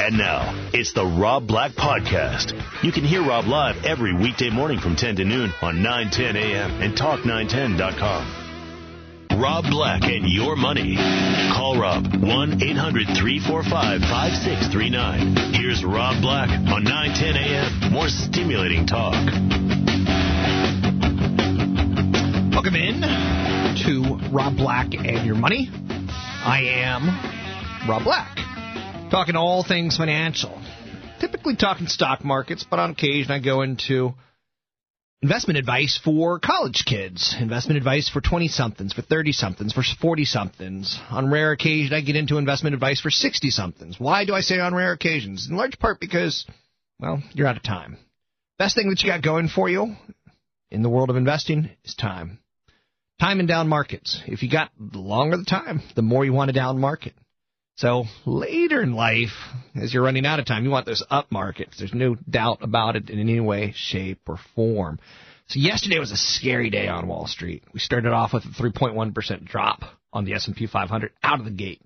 And now, it's the Rob Black Podcast. You can hear Rob live every weekday morning from 10 to noon on 910 a.m. and talk910.com. Rob Black and your money. Call Rob 1 800 345 5639. Here's Rob Black on 910 a.m. More stimulating talk. Welcome in to Rob Black and Your Money. I am Rob Black, talking all things financial. Typically talking stock markets, but on occasion I go into investment advice for college kids, investment advice for 20 somethings, for 30 somethings, for 40 somethings. On rare occasion I get into investment advice for 60 somethings. Why do I say on rare occasions? In large part because, well, you're out of time. Best thing that you got going for you in the world of investing is time. Time in down markets. If you got the longer the time, the more you want a down market. So later in life, as you're running out of time, you want those up markets. There's no doubt about it in any way, shape, or form. So yesterday was a scary day on Wall Street. We started off with a 3.1% drop on the S&P 500 out of the gate.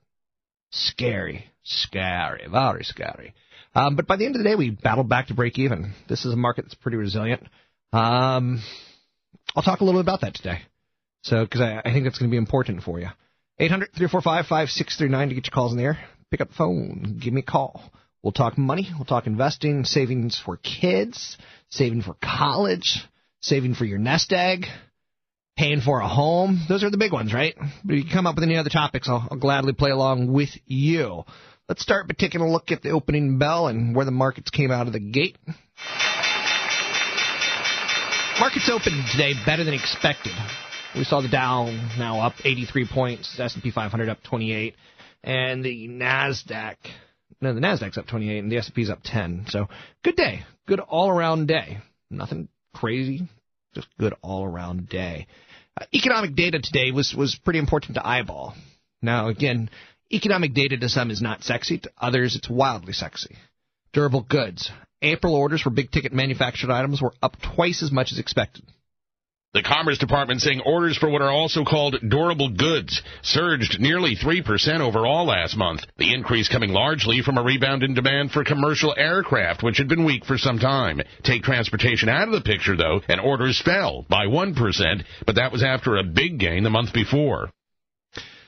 Scary, scary, very scary. Um, but by the end of the day, we battled back to break even. This is a market that's pretty resilient. Um, I'll talk a little bit about that today. So, because I, I think that's going to be important for you. 800 345 5639 to get your calls in the air. Pick up the phone, give me a call. We'll talk money, we'll talk investing, savings for kids, saving for college, saving for your nest egg, paying for a home. Those are the big ones, right? But if you come up with any other topics, I'll, I'll gladly play along with you. Let's start by taking a look at the opening bell and where the markets came out of the gate. Markets opened today better than expected. We saw the Dow now up 83 points, S&P 500 up 28, and the Nasdaq. No, the Nasdaq's up 28, and the S&P's up 10. So good day, good all-around day. Nothing crazy, just good all-around day. Uh, economic data today was was pretty important to eyeball. Now again, economic data to some is not sexy, to others it's wildly sexy. Durable goods. April orders for big ticket manufactured items were up twice as much as expected. The Commerce Department saying orders for what are also called durable goods surged nearly 3% overall last month. The increase coming largely from a rebound in demand for commercial aircraft, which had been weak for some time. Take transportation out of the picture, though, and orders fell by 1%, but that was after a big gain the month before.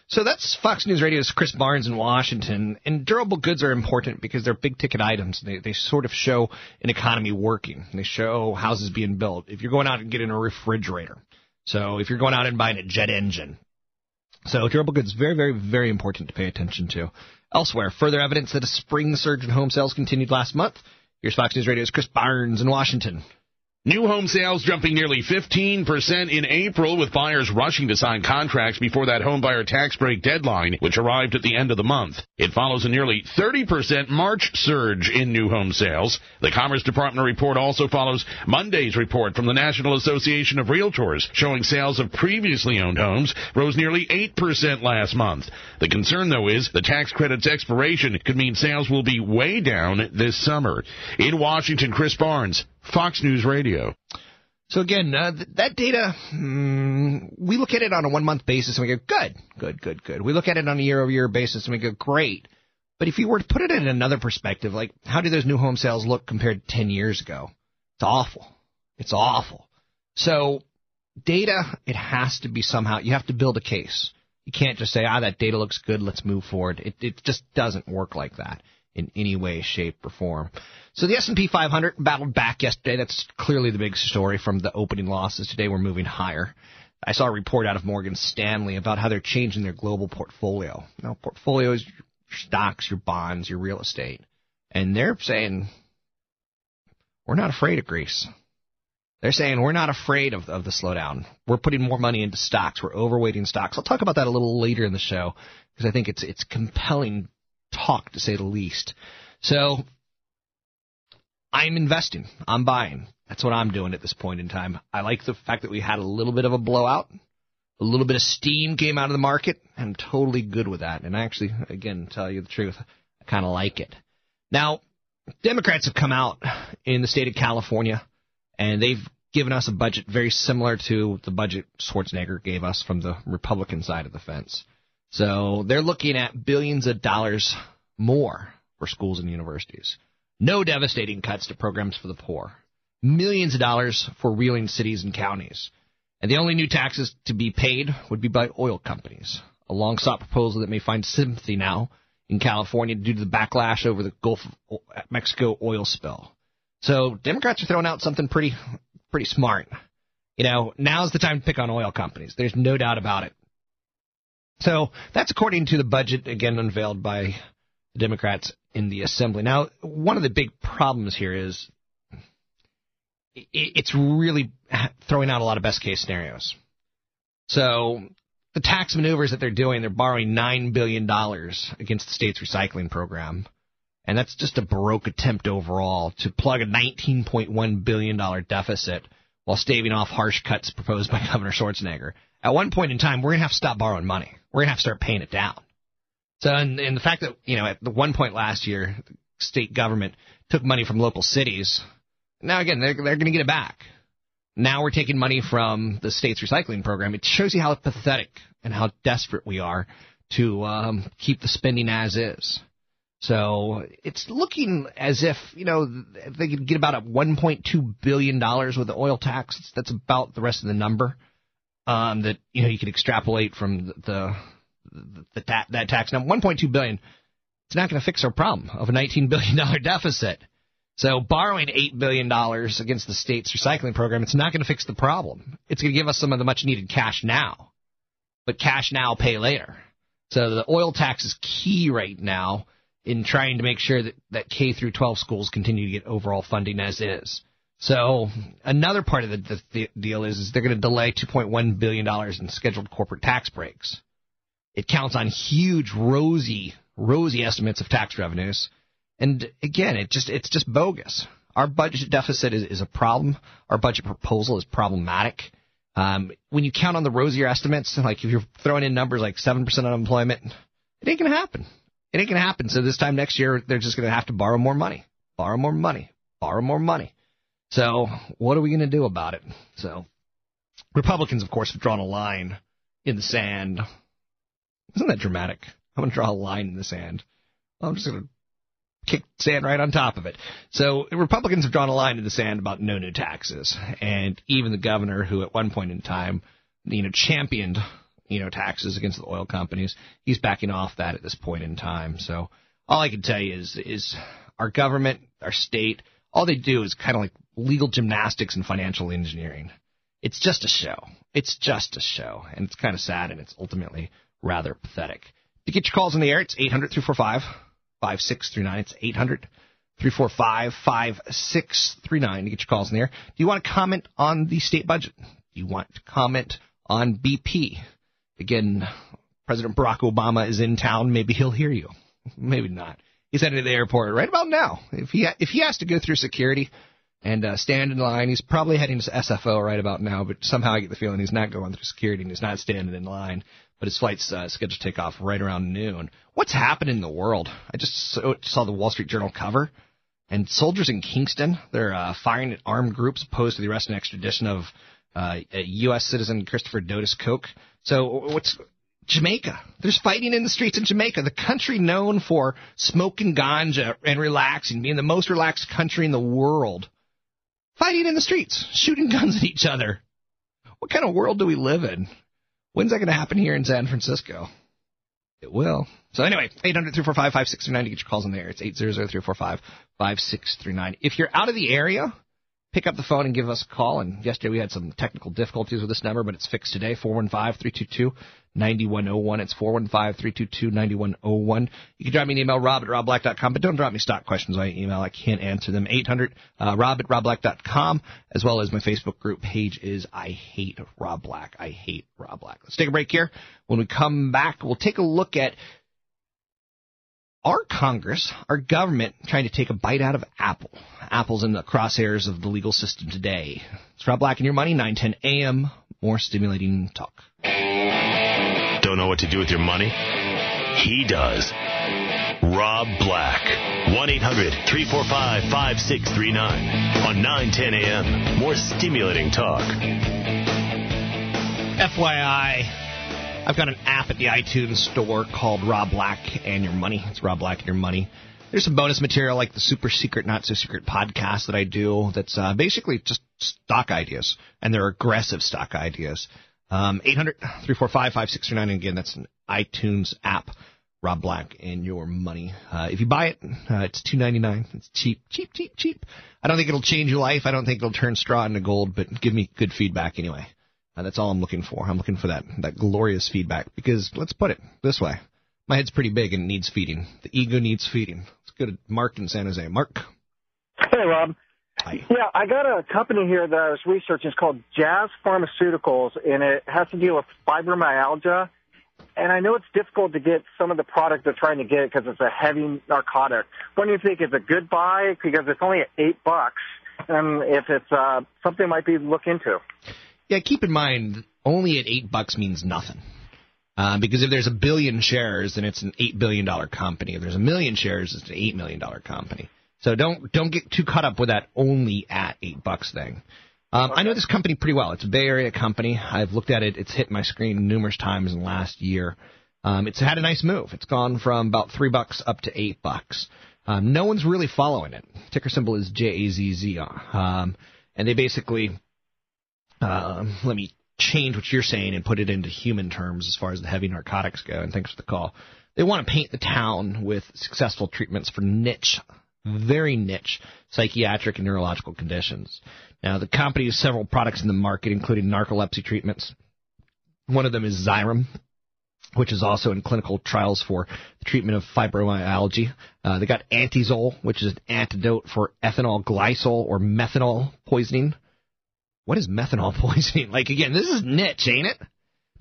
So that's Fox News Radio's Chris Barnes in Washington. And durable goods are important because they're big ticket items. They, they sort of show an economy working. They show houses being built. If you're going out and getting a refrigerator, so if you're going out and buying a jet engine, so durable goods very, very, very important to pay attention to. Elsewhere, further evidence that a spring surge in home sales continued last month. Here's Fox News Radio's Chris Barnes in Washington. New home sales jumping nearly 15% in April, with buyers rushing to sign contracts before that homebuyer tax break deadline, which arrived at the end of the month. It follows a nearly 30% March surge in new home sales. The Commerce Department report also follows Monday's report from the National Association of Realtors, showing sales of previously owned homes rose nearly 8% last month. The concern, though, is the tax credit's expiration could mean sales will be way down this summer. In Washington, Chris Barnes, Fox News Radio. So again, uh, th- that data, mm, we look at it on a one month basis and we go, good, good, good, good. We look at it on a year over year basis and we go, great. But if you were to put it in another perspective, like how do those new home sales look compared to 10 years ago? It's awful. It's awful. So data, it has to be somehow, you have to build a case. You can't just say, ah, that data looks good, let's move forward. It, it just doesn't work like that in any way, shape, or form. So the S&P 500 battled back yesterday. That's clearly the big story from the opening losses. Today we're moving higher. I saw a report out of Morgan Stanley about how they're changing their global portfolio. Now, portfolio is your stocks, your bonds, your real estate. And they're saying, we're not afraid of Greece. They're saying we're not afraid of, of the slowdown. We're putting more money into stocks. We're overweighting stocks. I'll talk about that a little later in the show because I think it's it's compelling talk, to say the least. So I'm investing. I'm buying. That's what I'm doing at this point in time. I like the fact that we had a little bit of a blowout. A little bit of steam came out of the market. I'm totally good with that. And I actually, again, tell you the truth, I kind of like it. Now, Democrats have come out in the state of California and they've given us a budget very similar to the budget Schwarzenegger gave us from the Republican side of the fence. So they're looking at billions of dollars more for schools and universities. No devastating cuts to programs for the poor. Millions of dollars for reeling cities and counties. And the only new taxes to be paid would be by oil companies. A long sought proposal that may find sympathy now in California due to the backlash over the Gulf of Mexico oil spill. So Democrats are throwing out something pretty pretty smart. You know, now's the time to pick on oil companies. There's no doubt about it. So that's according to the budget again unveiled by the Democrats in the assembly. Now, one of the big problems here is it's really throwing out a lot of best case scenarios. So the tax maneuvers that they're doing, they're borrowing $9 billion against the state's recycling program. And that's just a baroque attempt overall to plug a $19.1 billion deficit while staving off harsh cuts proposed by Governor Schwarzenegger. At one point in time, we're going to have to stop borrowing money. We're going to have to start paying it down. So, and, and the fact that, you know, at the one point last year, the state government took money from local cities. Now, again, they're, they're going to get it back. Now we're taking money from the state's recycling program. It shows you how pathetic and how desperate we are to um, keep the spending as is. So it's looking as if you know they could get about a 1.2 billion dollars with the oil tax. That's about the rest of the number um, that you know you could extrapolate from the, the, the that tax. Now 1.2 billion, it's not going to fix our problem of a 19 billion dollar deficit. So borrowing eight billion dollars against the state's recycling program, it's not going to fix the problem. It's going to give us some of the much needed cash now, but cash now, pay later. So the oil tax is key right now in trying to make sure that, that K through 12 schools continue to get overall funding as is. So another part of the, the, the deal is, is they're going to delay 2.1 billion dollars in scheduled corporate tax breaks. It counts on huge, rosy, rosy estimates of tax revenues, and again, it just it's just bogus. Our budget deficit is, is a problem. Our budget proposal is problematic. Um, when you count on the rosier estimates, like if you're throwing in numbers like seven percent unemployment, it ain't to happen. It ain't to happen. So this time next year, they're just going to have to borrow more money, borrow more money, borrow more money. So what are we going to do about it? So Republicans, of course, have drawn a line in the sand. Isn't that dramatic? I'm going to draw a line in the sand. I'm just going to kick sand right on top of it. So Republicans have drawn a line in the sand about no new taxes, and even the governor, who at one point in time, you know, championed you know, taxes against the oil companies. He's backing off that at this point in time. So all I can tell you is is our government, our state, all they do is kind of like legal gymnastics and financial engineering. It's just a show. It's just a show, and it's kind of sad, and it's ultimately rather pathetic. To get your calls in the air, it's 800 345 5639. It's 800 345 5639 to get your calls in the air. Do you want to comment on the state budget? Do you want to comment on BP? Again, President Barack Obama is in town. Maybe he'll hear you. Maybe not. He's headed to the airport right about now. If he if he has to go through security and uh, stand in line, he's probably heading to SFO right about now. But somehow I get the feeling he's not going through security and he's not standing in line. But his flight's uh, scheduled to take off right around noon. What's happening in the world? I just saw the Wall Street Journal cover, and soldiers in Kingston they're uh, firing at armed groups opposed to the arrest and extradition of uh, U.S. citizen Christopher Dudus Coke. So what's Jamaica? There's fighting in the streets in Jamaica, the country known for smoking ganja and relaxing, being the most relaxed country in the world. Fighting in the streets, shooting guns at each other. What kind of world do we live in? When's that going to happen here in San Francisco? It will. So anyway, 800-345-5639 to get your calls in there. It's 800-345-5639. If you're out of the area, pick up the phone and give us a call. And yesterday we had some technical difficulties with this number, but it's fixed today. 415-322-9101. It's 415-322-9101. You can drop me an email, rob at robblack.com, but don't drop me stock questions via email. I can't answer them. 800 uh, rob at robblack.com, as well as my Facebook group page is I Hate Rob Black. I Hate Rob Black. Let's take a break here. When we come back, we'll take a look at our Congress, our government, trying to take a bite out of Apple? Apple's in the crosshairs of the legal system today. It's Rob Black and Your Money, 910 a.m. More stimulating talk. Don't know what to do with your money? He does. Rob Black. 1 800 345 5639 on 910 a.m. More stimulating talk. FYI, I've got an app at the iTunes store called Rob Black and Your Money. It's Rob Black and Your Money. There's some bonus material like the super secret, not so secret podcast that I do that's uh, basically just stock ideas, and they're aggressive stock ideas. Um, 800 345 5639. Again, that's an iTunes app. Rob Black and your money. Uh, if you buy it, uh, it's two ninety nine. It's cheap, cheap, cheap, cheap. I don't think it'll change your life. I don't think it'll turn straw into gold, but give me good feedback anyway. Uh, that's all I'm looking for. I'm looking for that that glorious feedback because let's put it this way: my head's pretty big and it needs feeding. The ego needs feeding. Let's go to Mark in San Jose. Mark. Hey, Rob. Hi. Yeah, I got a company here that I was researching. It's called Jazz Pharmaceuticals, and it has to deal with fibromyalgia and I know it's difficult to get some of the product they're trying to get because it's a heavy narcotic. What do you think? Is a good buy because it's only at eight bucks, and if it's uh, something might be look into. Yeah, keep in mind, only at eight bucks means nothing. Uh, because if there's a billion shares, then it's an eight billion dollar company. If there's a million shares, it's an eight million dollar company. So don't don't get too caught up with that only at eight bucks thing. Um, I know this company pretty well. It's a Bay Area company. I've looked at it. It's hit my screen numerous times in the last year. Um, it's had a nice move. It's gone from about three bucks up to eight bucks. Um, no one's really following it. Ticker symbol is JAZZ. Um, and they basically, uh, let me change what you're saying and put it into human terms as far as the heavy narcotics go. And thanks for the call. They want to paint the town with successful treatments for niche, very niche psychiatric and neurological conditions. Now, the company has several products in the market, including narcolepsy treatments. One of them is Xyrem, which is also in clinical trials for the treatment of fibromyalgia. Uh, they got Antizol, which is an antidote for ethanol glycol or methanol poisoning. What is methanol poisoning? Like, again, this is niche, ain't it?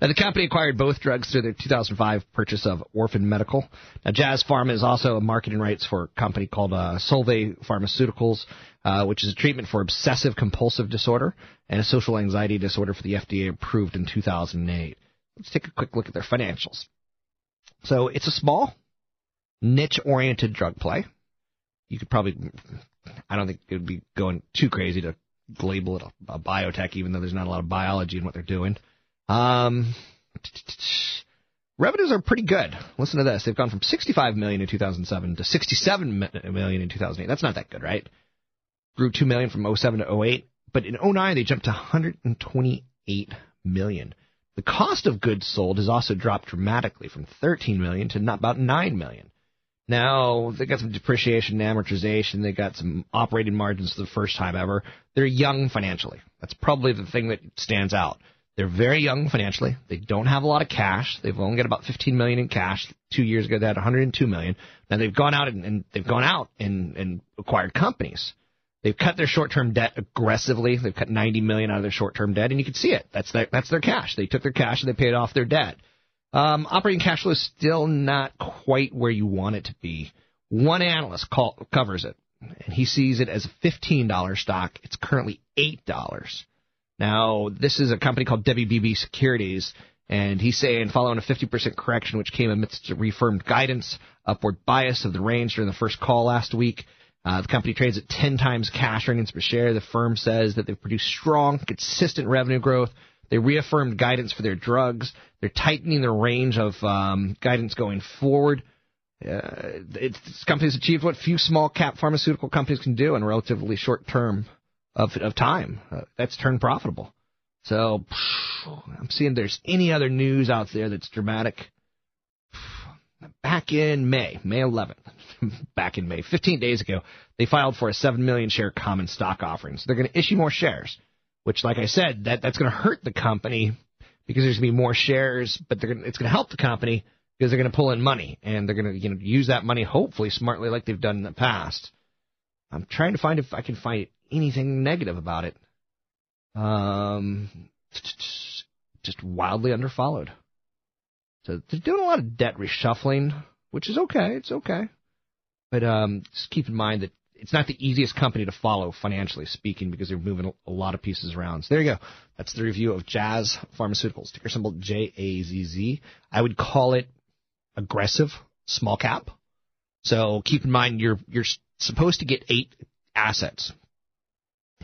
Now, the company acquired both drugs through their 2005 purchase of Orphan Medical. Now, Jazz Pharma is also a marketing rights for a company called uh, Solvay Pharmaceuticals, uh, which is a treatment for obsessive compulsive disorder and a social anxiety disorder for the FDA approved in 2008. Let's take a quick look at their financials. So it's a small, niche-oriented drug play. You could probably, I don't think it would be going too crazy to label it a, a biotech, even though there's not a lot of biology in what they're doing. Um, revenues are pretty good. Listen to this: they've gone from 65 million in 2007 to 67 million in 2008. That's not that good, right? Grew 2 million from 07 to 08, but in 09 they jumped to 128 million. The cost of goods sold has also dropped dramatically from 13 million to not about 9 million. Now they got some depreciation and amortization. They got some operating margins for the first time ever. They're young financially. That's probably the thing that stands out. They're very young financially. They don't have a lot of cash. They've only got about 15 million in cash. Two years ago, they had 102 million. Now they've gone out and, and they've gone out and, and acquired companies. They've cut their short-term debt aggressively. They've cut 90 million out of their short-term debt, and you can see it. That's their that's their cash. They took their cash and they paid off their debt. Um, operating cash flow is still not quite where you want it to be. One analyst call, covers it, and he sees it as a $15 stock. It's currently $8. Now, this is a company called WBB Securities, and he's saying following a 50% correction, which came amidst reaffirmed guidance, upward bias of the range during the first call last week. Uh, the company trades at 10 times cash earnings per share. The firm says that they've produced strong, consistent revenue growth. They reaffirmed guidance for their drugs. They're tightening their range of um, guidance going forward. Uh, it's, this company's achieved what few small cap pharmaceutical companies can do in a relatively short term of of time. Uh, that's turned profitable. So I'm seeing there's any other news out there that's dramatic. Back in May, May 11th, back in May, 15 days ago, they filed for a 7 million share common stock offering. So they're going to issue more shares, which, like I said, that that's going to hurt the company because there's going to be more shares, but gonna, it's going to help the company because they're going to pull in money and they're going to you know, use that money hopefully smartly like they've done in the past. I'm trying to find if I can find anything negative about it. Um, just wildly underfollowed. So they're doing a lot of debt reshuffling, which is okay. It's okay. But um, just keep in mind that it's not the easiest company to follow financially speaking because they're moving a lot of pieces around. So there you go. That's the review of Jazz Pharmaceuticals, ticker symbol J A Z Z. I would call it aggressive small cap. So keep in mind you're you're supposed to get eight assets.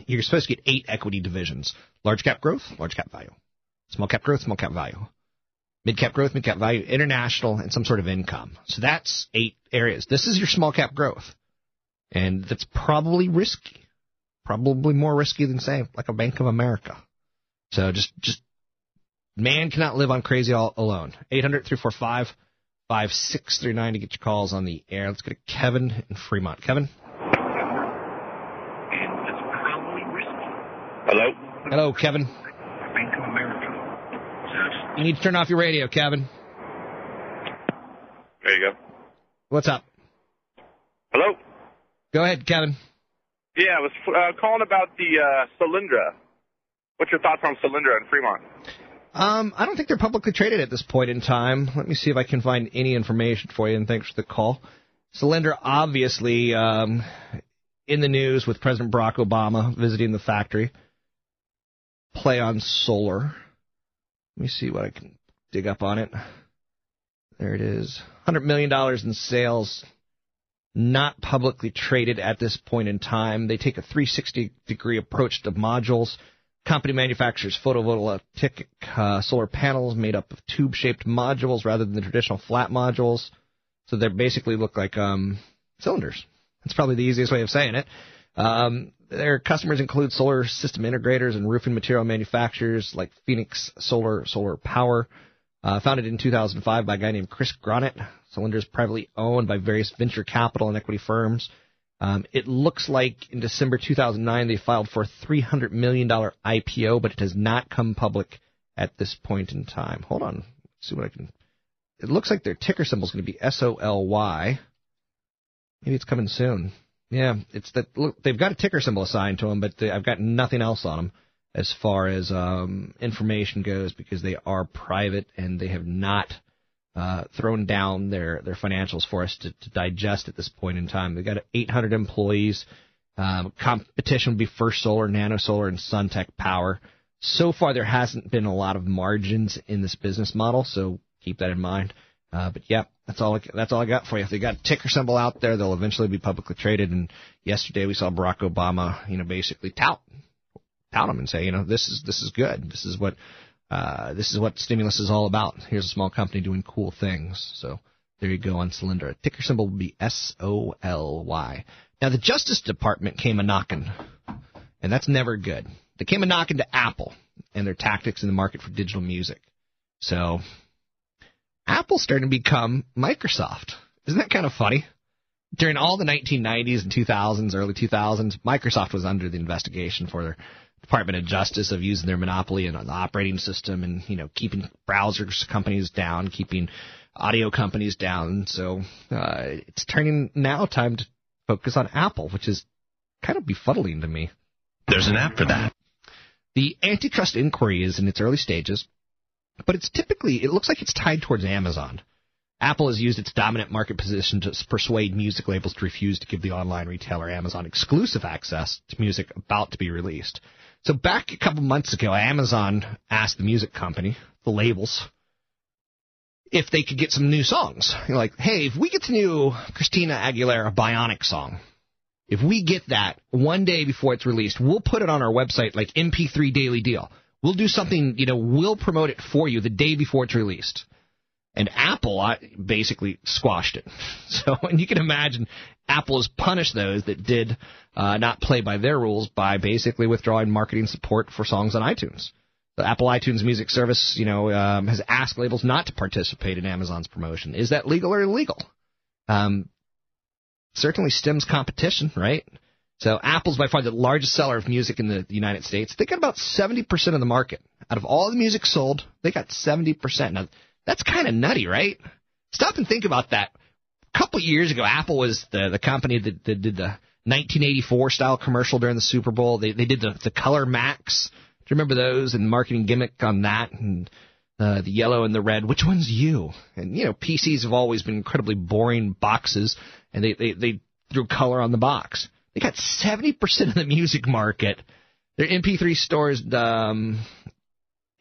You're supposed to get eight equity divisions: large cap growth, large cap value, small cap growth, small cap value, mid cap growth, mid cap value, international, and some sort of income. So that's eight areas. This is your small cap growth. And that's probably risky. Probably more risky than, say, like a Bank of America. So just, just, man cannot live on crazy all alone. 800 345 5639 to get your calls on the air. Let's go to Kevin in Fremont. Kevin? Hello? Hello, Kevin. Bank of America. You need to turn off your radio, Kevin. There you go. What's up? Hello? Go ahead, Kevin. Yeah, I was uh, calling about the uh, Solyndra. What's your thoughts on Solyndra and Fremont? Um, I don't think they're publicly traded at this point in time. Let me see if I can find any information for you, and thanks for the call. Solyndra, obviously, um, in the news with President Barack Obama visiting the factory. Play on solar. Let me see what I can dig up on it. There it is. $100 million in sales not publicly traded at this point in time. They take a 360 degree approach to modules. Company manufactures photovoltaic uh, solar panels made up of tube shaped modules rather than the traditional flat modules. So they basically look like um, cylinders. That's probably the easiest way of saying it. Um, their customers include solar system integrators and roofing material manufacturers like Phoenix Solar, Solar Power. Uh, founded in 2005 by a guy named Chris Gronet. Solyndra is privately owned by various venture capital and equity firms. Um, it looks like in December 2009 they filed for a $300 million IPO, but it has not come public at this point in time. Hold on, Let's see what I can. It looks like their ticker symbol is going to be S O L Y. Maybe it's coming soon. Yeah, it's that. Look, they've got a ticker symbol assigned to them, but they, I've got nothing else on them as far as um, information goes because they are private and they have not uh, thrown down their, their financials for us to, to digest at this point in time. They've got 800 employees. Um, competition would be First Solar, Nano Solar, and SunTech Power. So far, there hasn't been a lot of margins in this business model, so keep that in mind. Uh, but yeah, that's all. That's all I got for you. If they got a ticker symbol out there, they'll eventually be publicly traded. And yesterday we saw Barack Obama, you know, basically tout tout them and say, you know, this is this is good. This is what uh, this is what stimulus is all about. Here's a small company doing cool things. So there you go on Solyndra. Ticker symbol will be S O L Y. Now the Justice Department came a knocking, and that's never good. They came a knocking to Apple and their tactics in the market for digital music. So Apple's starting to become Microsoft. Isn't that kind of funny? During all the 1990s and 2000s, early 2000s, Microsoft was under the investigation for their Department of Justice of using their monopoly on the operating system and you know keeping browsers companies down, keeping audio companies down. So uh, it's turning now time to focus on Apple, which is kind of befuddling to me. There's an app for that. The antitrust inquiry is in its early stages, but it's typically it looks like it's tied towards Amazon. Apple has used its dominant market position to persuade music labels to refuse to give the online retailer Amazon exclusive access to music about to be released. So back a couple months ago, Amazon asked the music company, the labels, if they could get some new songs. You're like, hey, if we get the new Christina Aguilera Bionic song, if we get that one day before it's released, we'll put it on our website like MP3 Daily Deal. We'll do something, you know, we'll promote it for you the day before it's released. And Apple basically squashed it. So, and you can imagine Apple has punished those that did uh, not play by their rules by basically withdrawing marketing support for songs on iTunes. The Apple iTunes Music Service, you know, um, has asked labels not to participate in Amazon's promotion. Is that legal or illegal? Um, certainly stems competition, right? So Apple's by far the largest seller of music in the United States. They got about 70% of the market. Out of all the music sold, they got 70%. Now, that's kind of nutty, right? Stop and think about that. A couple years ago, Apple was the the company that, that did the 1984 style commercial during the Super Bowl. They they did the the Color Macs. Do you remember those and marketing gimmick on that? And uh, the yellow and the red. Which one's you? And you know, PCs have always been incredibly boring boxes, and they they, they threw color on the box. They got 70% of the music market. Their MP3 stores um,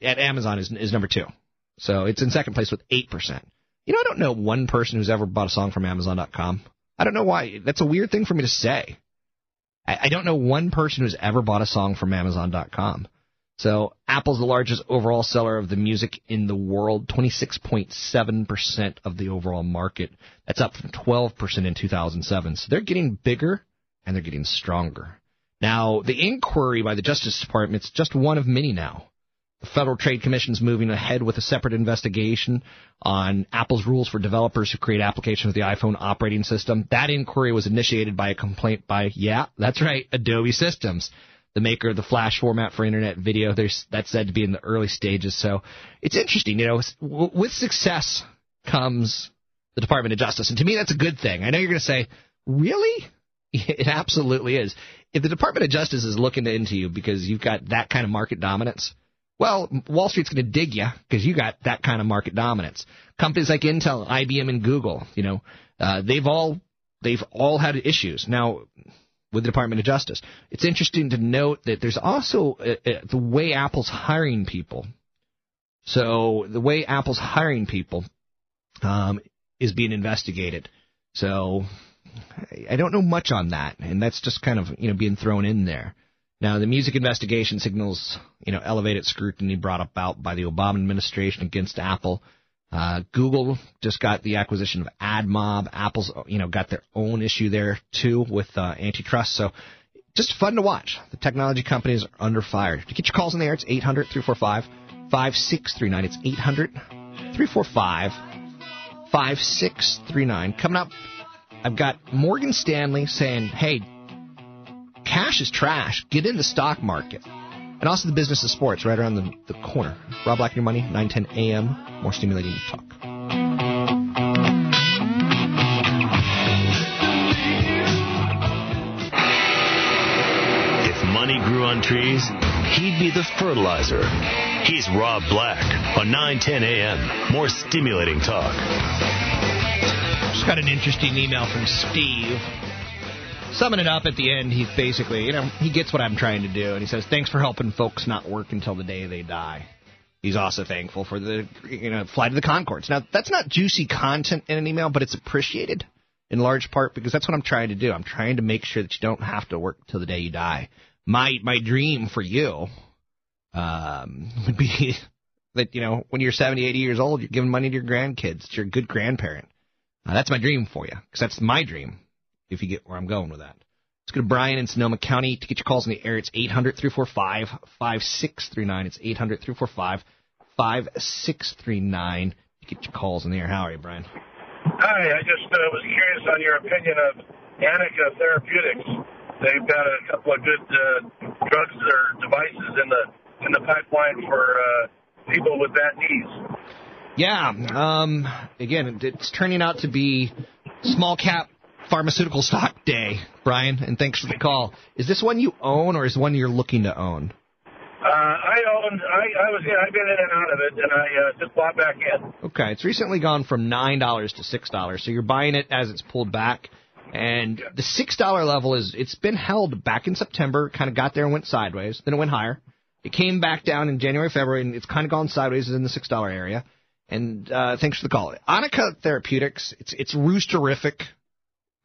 at Amazon is is number two, so it's in second place with eight percent. You know, I don't know one person who's ever bought a song from Amazon.com. I don't know why. That's a weird thing for me to say. I, I don't know one person who's ever bought a song from Amazon.com. So Apple's the largest overall seller of the music in the world, 26.7% of the overall market. That's up from 12% in 2007. So they're getting bigger and they're getting stronger. Now, the inquiry by the Justice Department is just one of many now. The Federal Trade Commission is moving ahead with a separate investigation on Apple's rules for developers who create applications for the iPhone operating system. That inquiry was initiated by a complaint by, yeah, that's right, Adobe Systems, the maker of the Flash format for internet video. There's, that's said to be in the early stages. So it's interesting, you know, with success comes the Department of Justice. And to me, that's a good thing. I know you're going to say, really? It absolutely is. If the Department of Justice is looking into you because you've got that kind of market dominance, well, Wall Street's going to dig you because you got that kind of market dominance. Companies like Intel, IBM, and Google, you know, uh, they've all they've all had issues now with the Department of Justice. It's interesting to note that there's also uh, uh, the way Apple's hiring people. So the way Apple's hiring people um, is being investigated. So I don't know much on that, and that's just kind of you know being thrown in there. Now, the music investigation signals, you know, elevated scrutiny brought about by the Obama administration against Apple. Uh, Google just got the acquisition of AdMob. Apple's, you know, got their own issue there too with uh, antitrust. So, just fun to watch. The technology companies are under fire. To get your calls in the air, it's 800 345 5639. It's 800 345 5639. Coming up, I've got Morgan Stanley saying, hey, cash is trash. Get in the stock market. And also the business of sports right around the, the corner. Rob Black, your money, 910 a.m. More stimulating talk. If money grew on trees, he'd be the fertilizer. He's Rob Black on 910 a.m. More stimulating talk. Just got an interesting email from Steve summing it up at the end, he's basically, you know, he gets what I'm trying to do, and he says, "Thanks for helping folks not work until the day they die." He's also thankful for the, you know, flight of the Conchords. Now, that's not juicy content in an email, but it's appreciated in large part because that's what I'm trying to do. I'm trying to make sure that you don't have to work till the day you die. My my dream for you um, would be that you know when you're 70, 80 years old, you're giving money to your grandkids. You're a good grandparent. That's my dream for you because that's my dream if you get where I'm going with that. Let's go to Brian in Sonoma County to get your calls in the air. It's 800 345 5639. It's 800 345 5639 to get your calls in the air. How are you, Brian? Hi, I just uh, was curious on your opinion of Anika Therapeutics. They've got a couple of good uh, drugs or devices in the in the pipeline for uh, people with bad knees. Yeah. Um, again, it's turning out to be small cap pharmaceutical stock day, Brian, and thanks for the call. Is this one you own or is one you're looking to own? Uh, I own. I, I was. Yeah, I've been in and out of it, and I uh, just bought back in. Okay, it's recently gone from nine dollars to six dollars. So you're buying it as it's pulled back, and the six dollar level is. It's been held back in September. Kind of got there and went sideways. Then it went higher. It came back down in January, February, and it's kind of gone sideways in the six dollar area. And uh, thanks for the call. Anika Therapeutics. It's it's roosterific.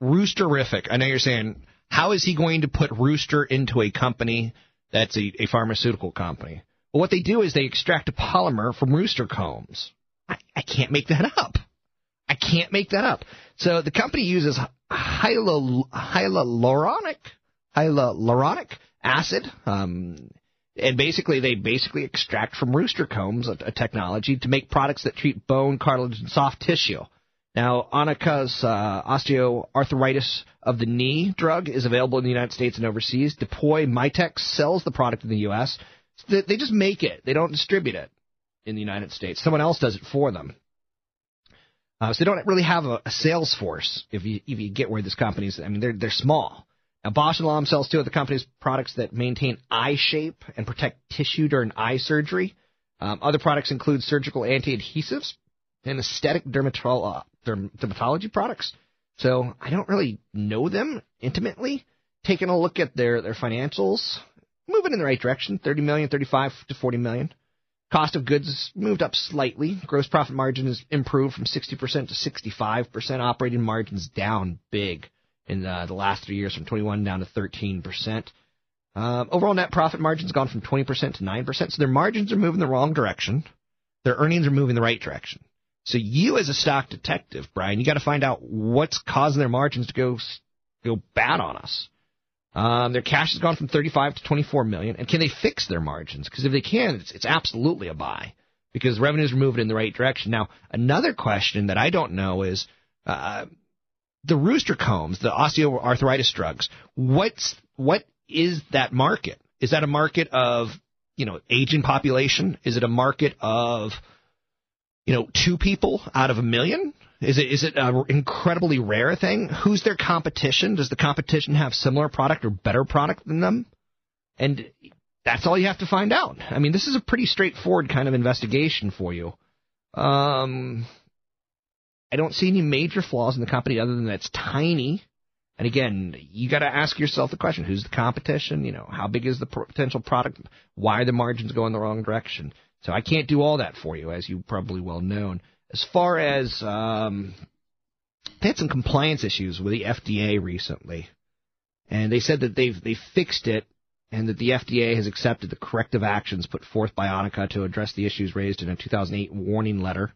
Roosterific. I know you're saying, how is he going to put Rooster into a company that's a, a pharmaceutical company? Well, what they do is they extract a polymer from rooster combs. I, I can't make that up. I can't make that up. So the company uses hyaluronic hyaluronic acid, um, and basically they basically extract from rooster combs a, a, technology to make products that treat bone, cartilage, and soft tissue. Now, Anika's uh, osteoarthritis of the knee drug is available in the United States and overseas. DePuy Mitek sells the product in the U.S. They just make it. They don't distribute it in the United States. Someone else does it for them. Uh, so they don't really have a, a, sales force. If you if you get where this company's, I mean, they're they're small. Now, Bausch and Lomb sells two of the company's products that maintain eye shape and protect tissue during eye surgery. Um, other products include surgical anti-adhesives and aesthetic dermatolo- derm- dermatology products. So I don't really know them intimately. Taking a look at their, their financials, moving in the right direction, 30 million, 35 to 40 million. Cost of goods moved up slightly. Gross profit margin has improved from 60% to 65%. Operating margins down big in the, last three years from 21 down to 13%. Um, overall net profit margin's gone from 20% to 9%. So their margins are moving the wrong direction. Their earnings are moving the right direction. So you as a stock detective, Brian, you got to find out what's causing their margins to go go bad on us. Um, their cash has gone from 35 to 24 million, and can they fix their margins? Because if they can, it's, it's absolutely a buy because revenues are moving in the right direction. Now, another question that I don't know is uh, the rooster combs, the osteoarthritis drugs. What's what is that market? Is that a market of you know aging population? Is it a market of you know two people out of a million? Is it is it an incredibly rare thing? Who's their competition? Does the competition have similar product or better product than them? And that's all you have to find out. I mean, this is a pretty straightforward kind of investigation for you. Um, I don't see any major flaws in the company other than that it's tiny. And again, you got to ask yourself the question: Who's the competition? You know, how big is the potential product? Why are the margins going the wrong direction? So I can't do all that for you, as you probably well known. As far as um, they had some compliance issues with the FDA recently, and they said that they've they fixed it, and that the FDA has accepted the corrective actions put forth by Anika to address the issues raised in a 2008 warning letter,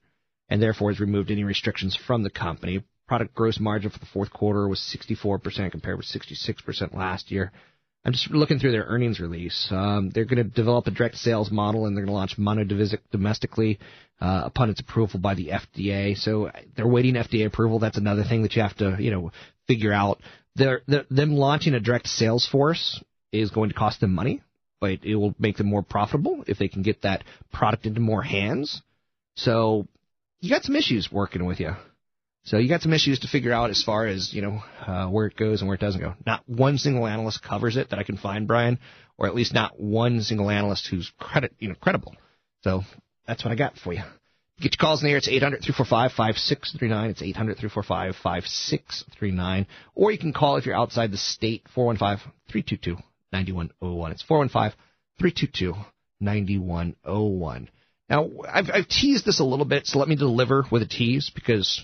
and therefore has removed any restrictions from the company. Product gross margin for the fourth quarter was 64% compared with 66% last year. I'm just looking through their earnings release. Um, they're going to develop a direct sales model and they're going to launch Monovisc domestically uh, upon its approval by the FDA. So they're waiting FDA approval. That's another thing that you have to, you know, figure out. They're, they're, them launching a direct sales force is going to cost them money, but it will make them more profitable if they can get that product into more hands. So you got some issues working with you. So you got some issues to figure out as far as you know uh, where it goes and where it doesn't go. Not one single analyst covers it that I can find, Brian, or at least not one single analyst who's credit you know credible. So that's what I got for you. Get your calls in the air. It's 800 345 5639. It's 800 345 5639. Or you can call if you're outside the state, 415 322 9101. It's 415 322 9101. Now, I've, I've teased this a little bit, so let me deliver with a tease because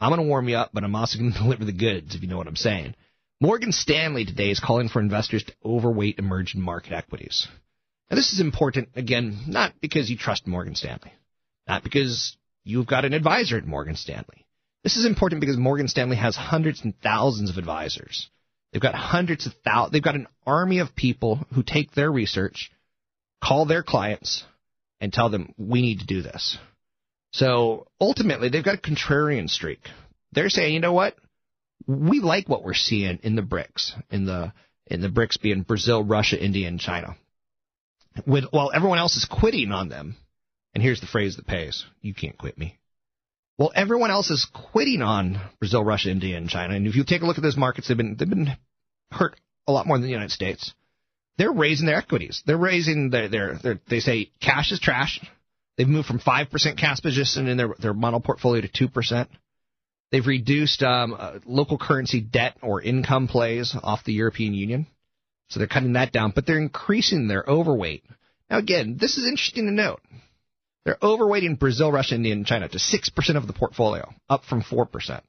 I'm going to warm you up, but I'm also going to deliver the goods, if you know what I'm saying. Morgan Stanley today is calling for investors to overweight emerging market equities. Now, this is important, again, not because you trust Morgan Stanley, not because you've got an advisor at Morgan Stanley. This is important because Morgan Stanley has hundreds and thousands of advisors. They've got hundreds of thousands, they've got an army of people who take their research, call their clients, and tell them, we need to do this. So ultimately, they've got a contrarian streak. They're saying, you know what? We like what we're seeing in the BRICS, in the in the BRICS being Brazil, Russia, India, and China. With, while everyone else is quitting on them, and here's the phrase that pays: "You can't quit me." Well, everyone else is quitting on Brazil, Russia, India, and China. And if you take a look at those markets, they've been they've been hurt a lot more than the United States. They're raising their equities. They're raising their, their, their they say cash is trash. They've moved from 5% cash position in their, their model portfolio to 2%. They've reduced um, uh, local currency debt or income plays off the European Union. So they're cutting that down, but they're increasing their overweight. Now, again, this is interesting to note. They're overweighting Brazil, Russia, India, and China to 6% of the portfolio, up from 4%.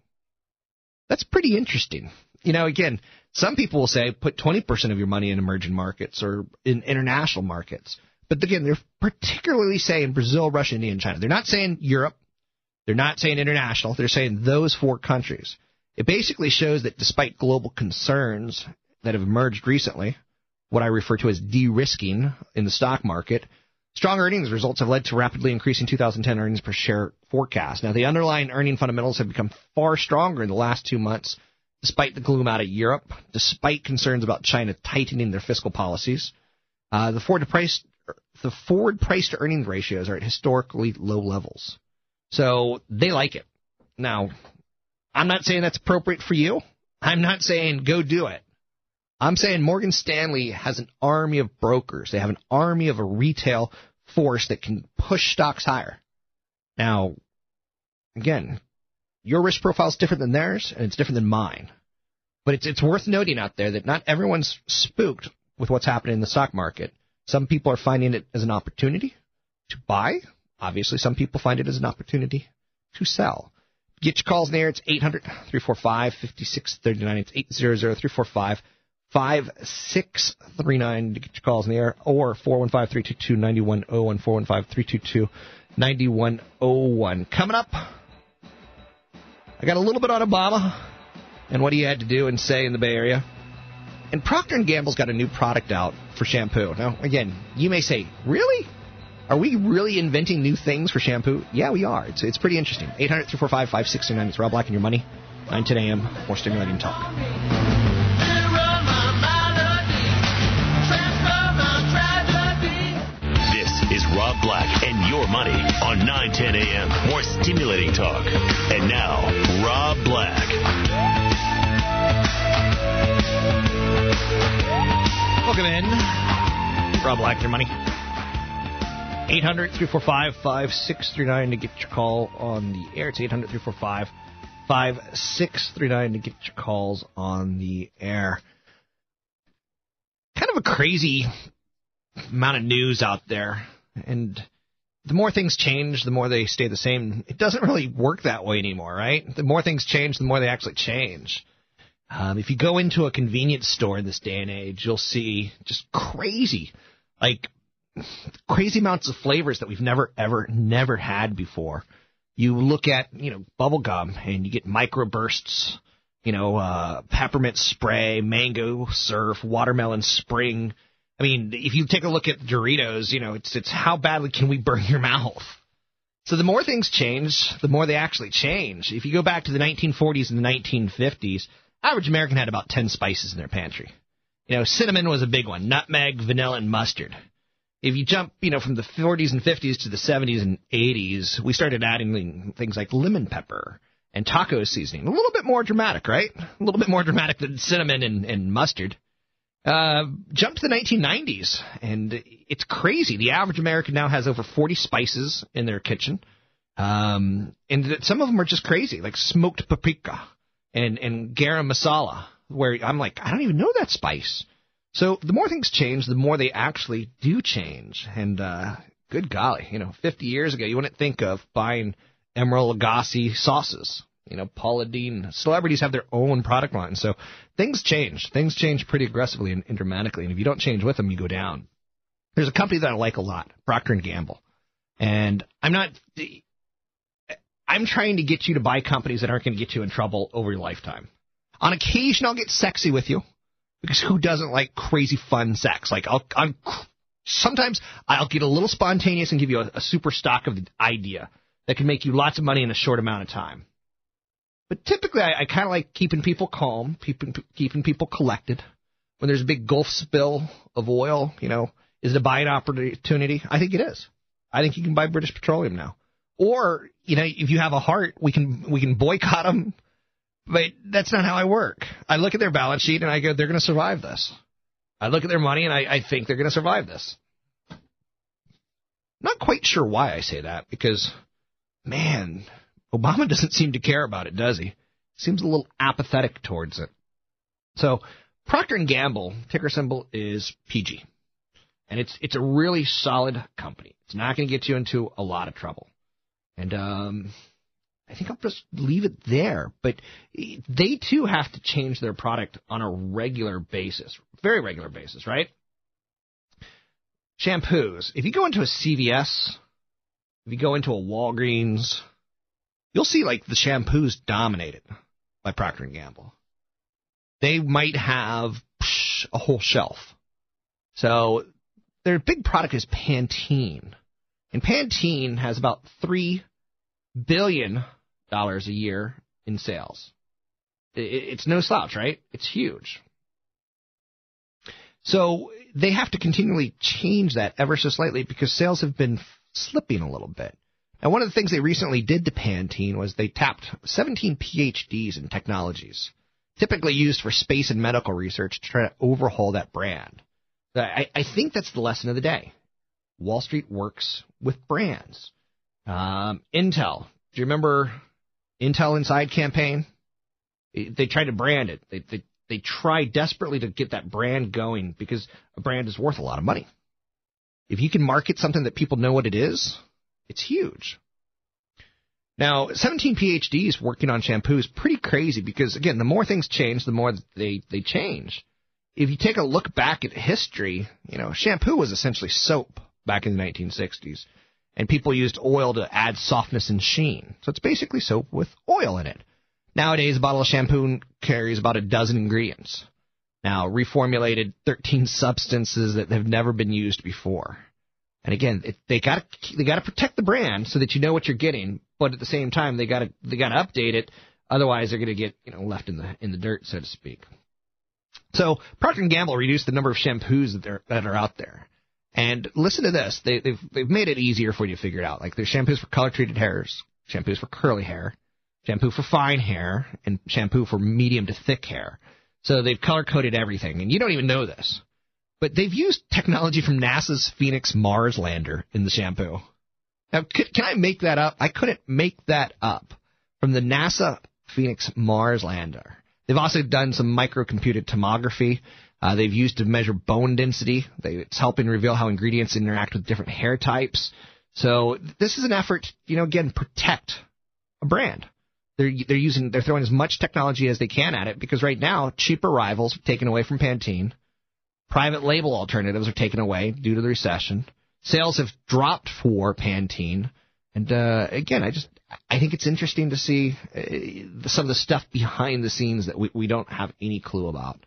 That's pretty interesting. You know, again, some people will say put 20% of your money in emerging markets or in international markets. But again, they're particularly saying Brazil, Russia, India, and China. They're not saying Europe. They're not saying international. They're saying those four countries. It basically shows that despite global concerns that have emerged recently, what I refer to as de-risking in the stock market, strong earnings results have led to rapidly increasing 2010 earnings per share forecast. Now, the underlying earning fundamentals have become far stronger in the last two months, despite the gloom out of Europe, despite concerns about China tightening their fiscal policies. Uh, the forward price the forward price to earnings ratios are at historically low levels. So they like it. Now, I'm not saying that's appropriate for you. I'm not saying go do it. I'm saying Morgan Stanley has an army of brokers. They have an army of a retail force that can push stocks higher. Now, again, your risk profile is different than theirs, and it's different than mine. But it's it's worth noting out there that not everyone's spooked with what's happening in the stock market. Some people are finding it as an opportunity to buy. Obviously, some people find it as an opportunity to sell. Get your calls there. It's 800 345 5639. It's 800 345 5639 to get your calls in the air, or 415 322 9101. 415 322 9101. Coming up, I got a little bit on Obama and what he had to do and say in the Bay Area. And Procter Gamble's got a new product out for shampoo. Now, again, you may say, "Really? Are we really inventing new things for shampoo?" Yeah, we are. It's it's pretty interesting. 800-345-5629. It's Rob Black and your money. 9 10 a.m. More stimulating talk. This is Rob Black and your money on 910 a.m. More stimulating talk. And now, Rob Black. Welcome in. Rob Black, your money. 800 345 5639 to get your call on the air. It's 800 345 5639 to get your calls on the air. Kind of a crazy amount of news out there. And the more things change, the more they stay the same. It doesn't really work that way anymore, right? The more things change, the more they actually change. Um, if you go into a convenience store in this day and age, you'll see just crazy, like crazy amounts of flavors that we've never, ever, never had before. You look at, you know, bubble gum and you get microbursts, you know, uh, peppermint spray, mango surf, watermelon spring. I mean, if you take a look at Doritos, you know, it's it's how badly can we burn your mouth? So the more things change, the more they actually change. If you go back to the 1940s and the 1950s, average American had about 10 spices in their pantry. You know, cinnamon was a big one, nutmeg, vanilla, and mustard. If you jump, you know, from the 40s and 50s to the 70s and 80s, we started adding things like lemon pepper and taco seasoning. A little bit more dramatic, right? A little bit more dramatic than cinnamon and, and mustard. Uh, jump to the 1990s, and it's crazy. The average American now has over 40 spices in their kitchen, um, and some of them are just crazy, like smoked paprika and and garam masala, where I'm like, I don't even know that spice. So the more things change, the more they actually do change. And uh, good golly, you know, 50 years ago, you wouldn't think of buying Emeril Lagasse sauces. You know, Paula Deen. Celebrities have their own product line, so things change. Things change pretty aggressively and, and dramatically, and if you don't change with them, you go down. There's a company that I like a lot, Procter Gamble, and I'm not. I'm trying to get you to buy companies that aren't going to get you in trouble over your lifetime. On occasion, I'll get sexy with you because who doesn't like crazy fun sex? Like I'll, I'm sometimes I'll get a little spontaneous and give you a, a super stock of the idea that can make you lots of money in a short amount of time. But typically, I, I kind of like keeping people calm, keeping keeping people collected. When there's a big Gulf spill of oil, you know, is it a buying opportunity? I think it is. I think you can buy British Petroleum now. Or you know, if you have a heart, we can we can boycott them. But that's not how I work. I look at their balance sheet and I go, they're going to survive this. I look at their money and I, I think they're going to survive this. Not quite sure why I say that because, man, Obama doesn't seem to care about it, does he? Seems a little apathetic towards it. So Procter and Gamble ticker symbol is PG, and it's it's a really solid company. It's not going to get you into a lot of trouble, and um, I think I'll just leave it there. But they too have to change their product on a regular basis, very regular basis, right? Shampoos. If you go into a CVS, if you go into a Walgreens, you'll see like the shampoos dominated by Procter and Gamble. They might have psh, a whole shelf. So their big product is Pantene, and Pantene has about three billion dollars a year in sales. It's no slouch, right? It's huge. So they have to continually change that ever so slightly because sales have been slipping a little bit. Now, one of the things they recently did to Pantene was they tapped 17 PhDs in technologies, typically used for space and medical research, to try to overhaul that brand. I, I think that's the lesson of the day. Wall Street works with brands. Um, Intel. Do you remember Intel Inside campaign? They tried to brand it. They, they they try desperately to get that brand going because a brand is worth a lot of money. If you can market something that people know what it is, it's huge. Now, 17 PhDs working on shampoo is pretty crazy because, again, the more things change, the more they, they change. If you take a look back at history, you know, shampoo was essentially soap back in the 1960s, and people used oil to add softness and sheen. So it's basically soap with oil in it. Nowadays, a bottle of shampoo carries about a dozen ingredients. Now, reformulated 13 substances that have never been used before. And again, it, they got they got to protect the brand so that you know what you're getting, but at the same time they got to they got to update it. Otherwise, they're going to get you know left in the in the dirt, so to speak. So Procter and Gamble reduced the number of shampoos that that are out there. And listen to this, they, they've they've made it easier for you to figure it out. Like there's shampoos for color treated hairs, shampoos for curly hair, shampoo for fine hair, and shampoo for medium to thick hair. So they've color coded everything, and you don't even know this. But they've used technology from NASA's Phoenix Mars lander in the shampoo. Now, can I make that up? I couldn't make that up. From the NASA Phoenix Mars lander. They've also done some microcomputed tomography. Uh, they've used to measure bone density. They, it's helping reveal how ingredients interact with different hair types. So this is an effort, you know, again, protect a brand. They're they're using they're throwing as much technology as they can at it because right now cheaper rivals are taken away from Pantene. Private label alternatives are taken away due to the recession. Sales have dropped for Pantene. And uh, again, I just I think it's interesting to see uh, some of the stuff behind the scenes that we, we don't have any clue about.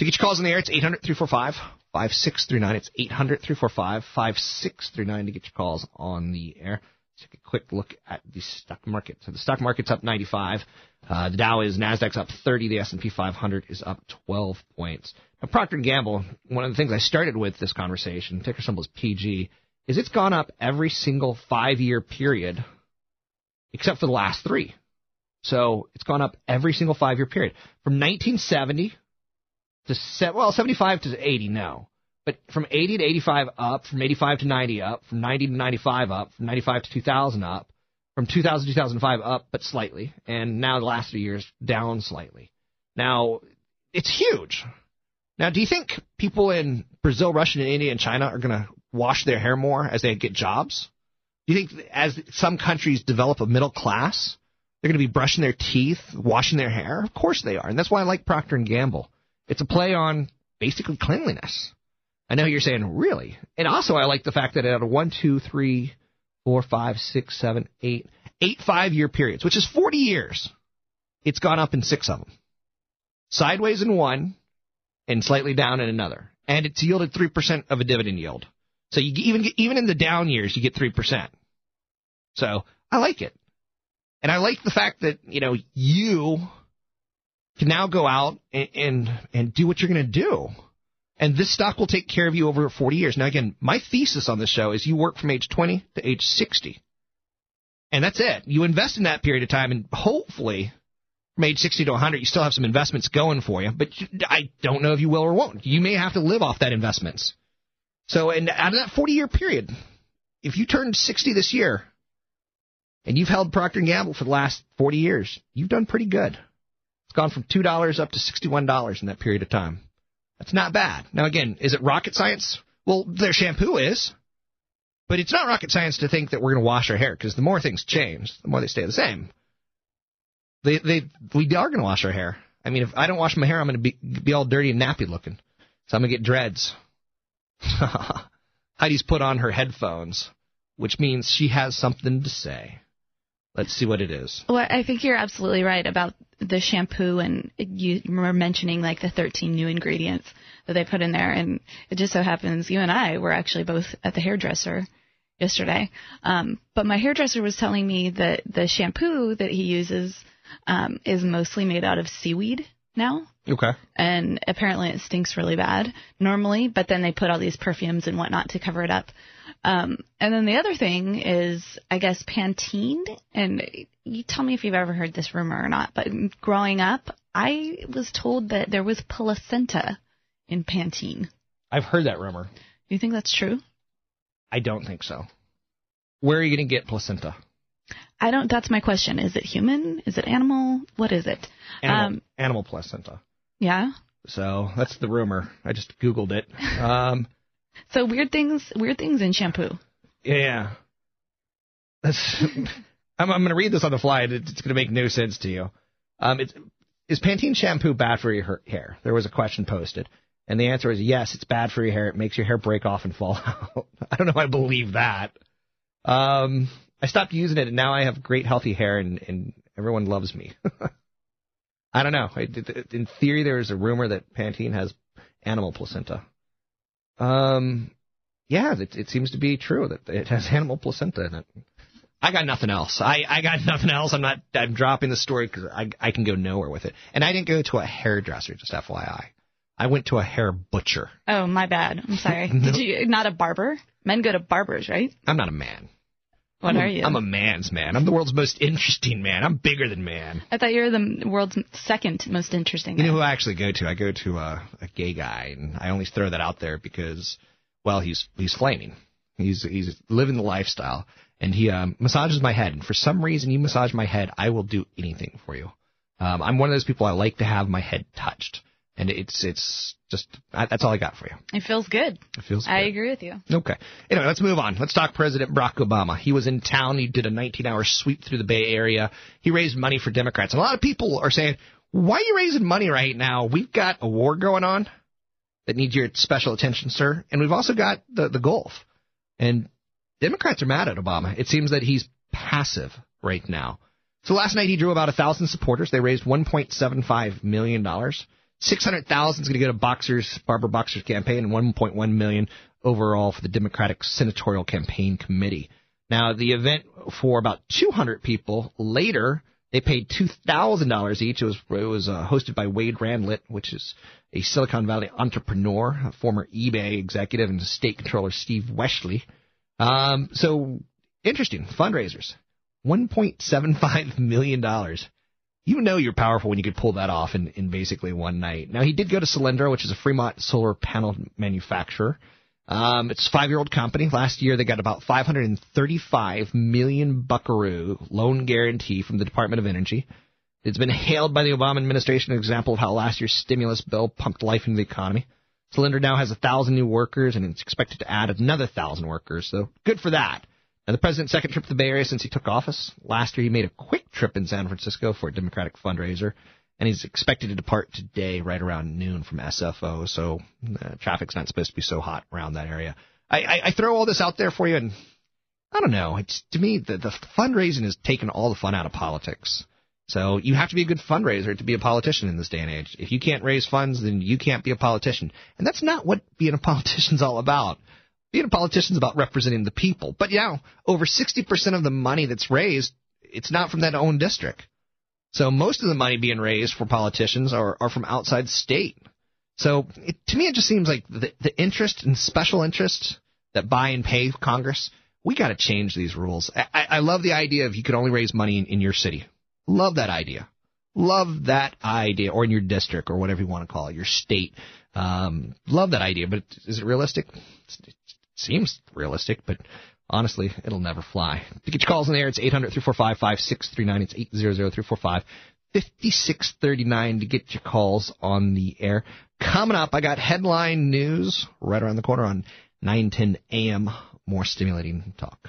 To get your calls in the air, it's 800 345 5639. It's 800 345 5639 to get your calls on the air. Take a quick look at the stock market. So the stock market's up 95. Uh, the Dow is Nasdaq's up 30. The S&P 500 is up 12 points. Now Procter & Gamble, one of the things I started with this conversation, ticker symbol is PG, is it's gone up every single five-year period except for the last three. So it's gone up every single five-year period from 1970 to se- well 75 to 80 no But from 80 to 85 up, from 85 to 90 up, from 90 to 95 up, from 95 to 2000 up, from 2000 to 2005 up, but slightly, and now the last few years down slightly. Now, it's huge. Now, do you think people in Brazil, Russia, and India, and China are going to wash their hair more as they get jobs? Do you think as some countries develop a middle class, they're going to be brushing their teeth, washing their hair? Of course they are, and that's why I like Procter and Gamble. It's a play on basically cleanliness. I know you're saying, really? And also, I like the fact that out of one, two, three, four, five, six, seven, eight, eight five year periods, which is 40 years, it's gone up in six of them. Sideways in one, and slightly down in another. And it's yielded 3% of a dividend yield. So you even even in the down years, you get 3%. So I like it. And I like the fact that, you know, you can now go out and, and, and do what you're going to do and this stock will take care of you over 40 years. Now, again, my thesis on this show is you work from age 20 to age 60. And that's it. You invest in that period of time, and hopefully, from age 60 to 100, you still have some investments going for you. But I don't know if you will or won't. You may have to live off that investments. So, and out of that 40 year period, if you turned 60 this year, and you've held Procter & Gamble for the last 40 years, you've done pretty good. It's gone from $2 up to $61 in that period of time. That's not bad. Now, again, is it rocket science? Well, their shampoo is. But it's not rocket science to think that we're going to wash our hair because the more things change, the more they stay the same. They, they, we are going to wash our hair. I mean, if I don't wash my hair, I'm going to be, be all dirty and nappy looking. So I'm going to get dreads. Heidi's put on her headphones, which means she has something to say. Let's see what it is. Well, I think you're absolutely right about the shampoo, and you were mentioning like the 13 new ingredients that they put in there. And it just so happens you and I were actually both at the hairdresser yesterday. Um, but my hairdresser was telling me that the shampoo that he uses um, is mostly made out of seaweed now. Okay. And apparently it stinks really bad normally, but then they put all these perfumes and whatnot to cover it up. Um, and then the other thing is, I guess, Pantene. And you tell me if you've ever heard this rumor or not, but growing up, I was told that there was placenta in Pantene. I've heard that rumor. Do you think that's true? I don't think so. Where are you going to get placenta? I don't. That's my question. Is it human? Is it animal? What is it? Animal, Um, animal placenta. yeah. So that's the rumor. I just googled it. Um, So weird things. Weird things in shampoo. yeah. That's, I'm, I'm going to read this on the fly. and It's going to make no sense to you. Um, it's, is Pantene shampoo bad for your hair? There was a question posted, and the answer is yes. It's bad for your hair. It makes your hair break off and fall out. I don't know. if I believe that. Um, I stopped using it, and now I have great healthy hair, and, and everyone loves me. I don't know. I, in theory, there is a rumor that Pantene has animal placenta. Um, yeah, it, it seems to be true that it has animal placenta in it. I got nothing else. I, I got nothing else. I'm not. I'm dropping the story because I I can go nowhere with it. And I didn't go to a hairdresser. Just FYI, I went to a hair butcher. Oh, my bad. I'm sorry. No. Did you not a barber? Men go to barbers, right? I'm not a man. What I'm a- are you? I'm a man's man. I'm the world's most interesting man. I'm bigger than man. I thought you were the world's second most interesting. You know who I actually go to? I go to a, a gay guy, and I only throw that out there because, well, he's he's flaming. He's he's living the lifestyle, and he um, massages my head. And for some reason, you massage my head, I will do anything for you. Um, I'm one of those people I like to have my head touched, and it's it's just that's all I got for you. It feels good. It feels. Good. I agree with you. Okay. Anyway, let's move on. Let's talk President Barack Obama. He was in town. He did a 19-hour sweep through the Bay Area. He raised money for Democrats. And a lot of people are saying, "Why are you raising money right now? We've got a war going on that needs your special attention, sir. And we've also got the the Gulf. And Democrats are mad at Obama. It seems that he's passive right now. So last night he drew about a thousand supporters. They raised 1.75 million dollars. 600,000 is going to go to Boxer's Barbara Boxer's campaign, and 1.1 million overall for the Democratic Senatorial Campaign Committee. Now the event for about 200 people later. They paid two thousand dollars each. It was it was uh, hosted by Wade Randlett, which is a Silicon Valley entrepreneur, a former eBay executive, and state controller Steve Westly. Um, so interesting fundraisers, one point seven five million dollars. You know you're powerful when you could pull that off in, in basically one night. Now he did go to Solyndra, which is a Fremont solar panel manufacturer. Um, it's a five-year-old company. Last year they got about 535 million buckaroo loan guarantee from the Department of Energy. It's been hailed by the Obama administration as an example of how last year's stimulus bill pumped life into the economy. Solyndra now has a thousand new workers, and it's expected to add another thousand workers. So good for that. The president's second trip to the Bay Area since he took office. Last year, he made a quick trip in San Francisco for a Democratic fundraiser, and he's expected to depart today right around noon from SFO. So uh, traffic's not supposed to be so hot around that area. I, I, I throw all this out there for you, and I don't know. It's to me the, the fundraising has taken all the fun out of politics. So you have to be a good fundraiser to be a politician in this day and age. If you can't raise funds, then you can't be a politician. And that's not what being a politician's all about. Being a politician is about representing the people. But yeah, over 60% of the money that's raised, it's not from that own district. So most of the money being raised for politicians are, are from outside state. So it, to me, it just seems like the, the interest and special interests that buy and pay Congress, we got to change these rules. I, I love the idea of you could only raise money in, in your city. Love that idea. Love that idea, or in your district, or whatever you want to call it, your state. Um, love that idea, but is it realistic? It seems realistic, but honestly, it'll never fly. To get your calls in the air, it's 800 345 5639. It's 800 345 5639 to get your calls on the air. Coming up, I got headline news right around the corner on 910 AM. More stimulating talk.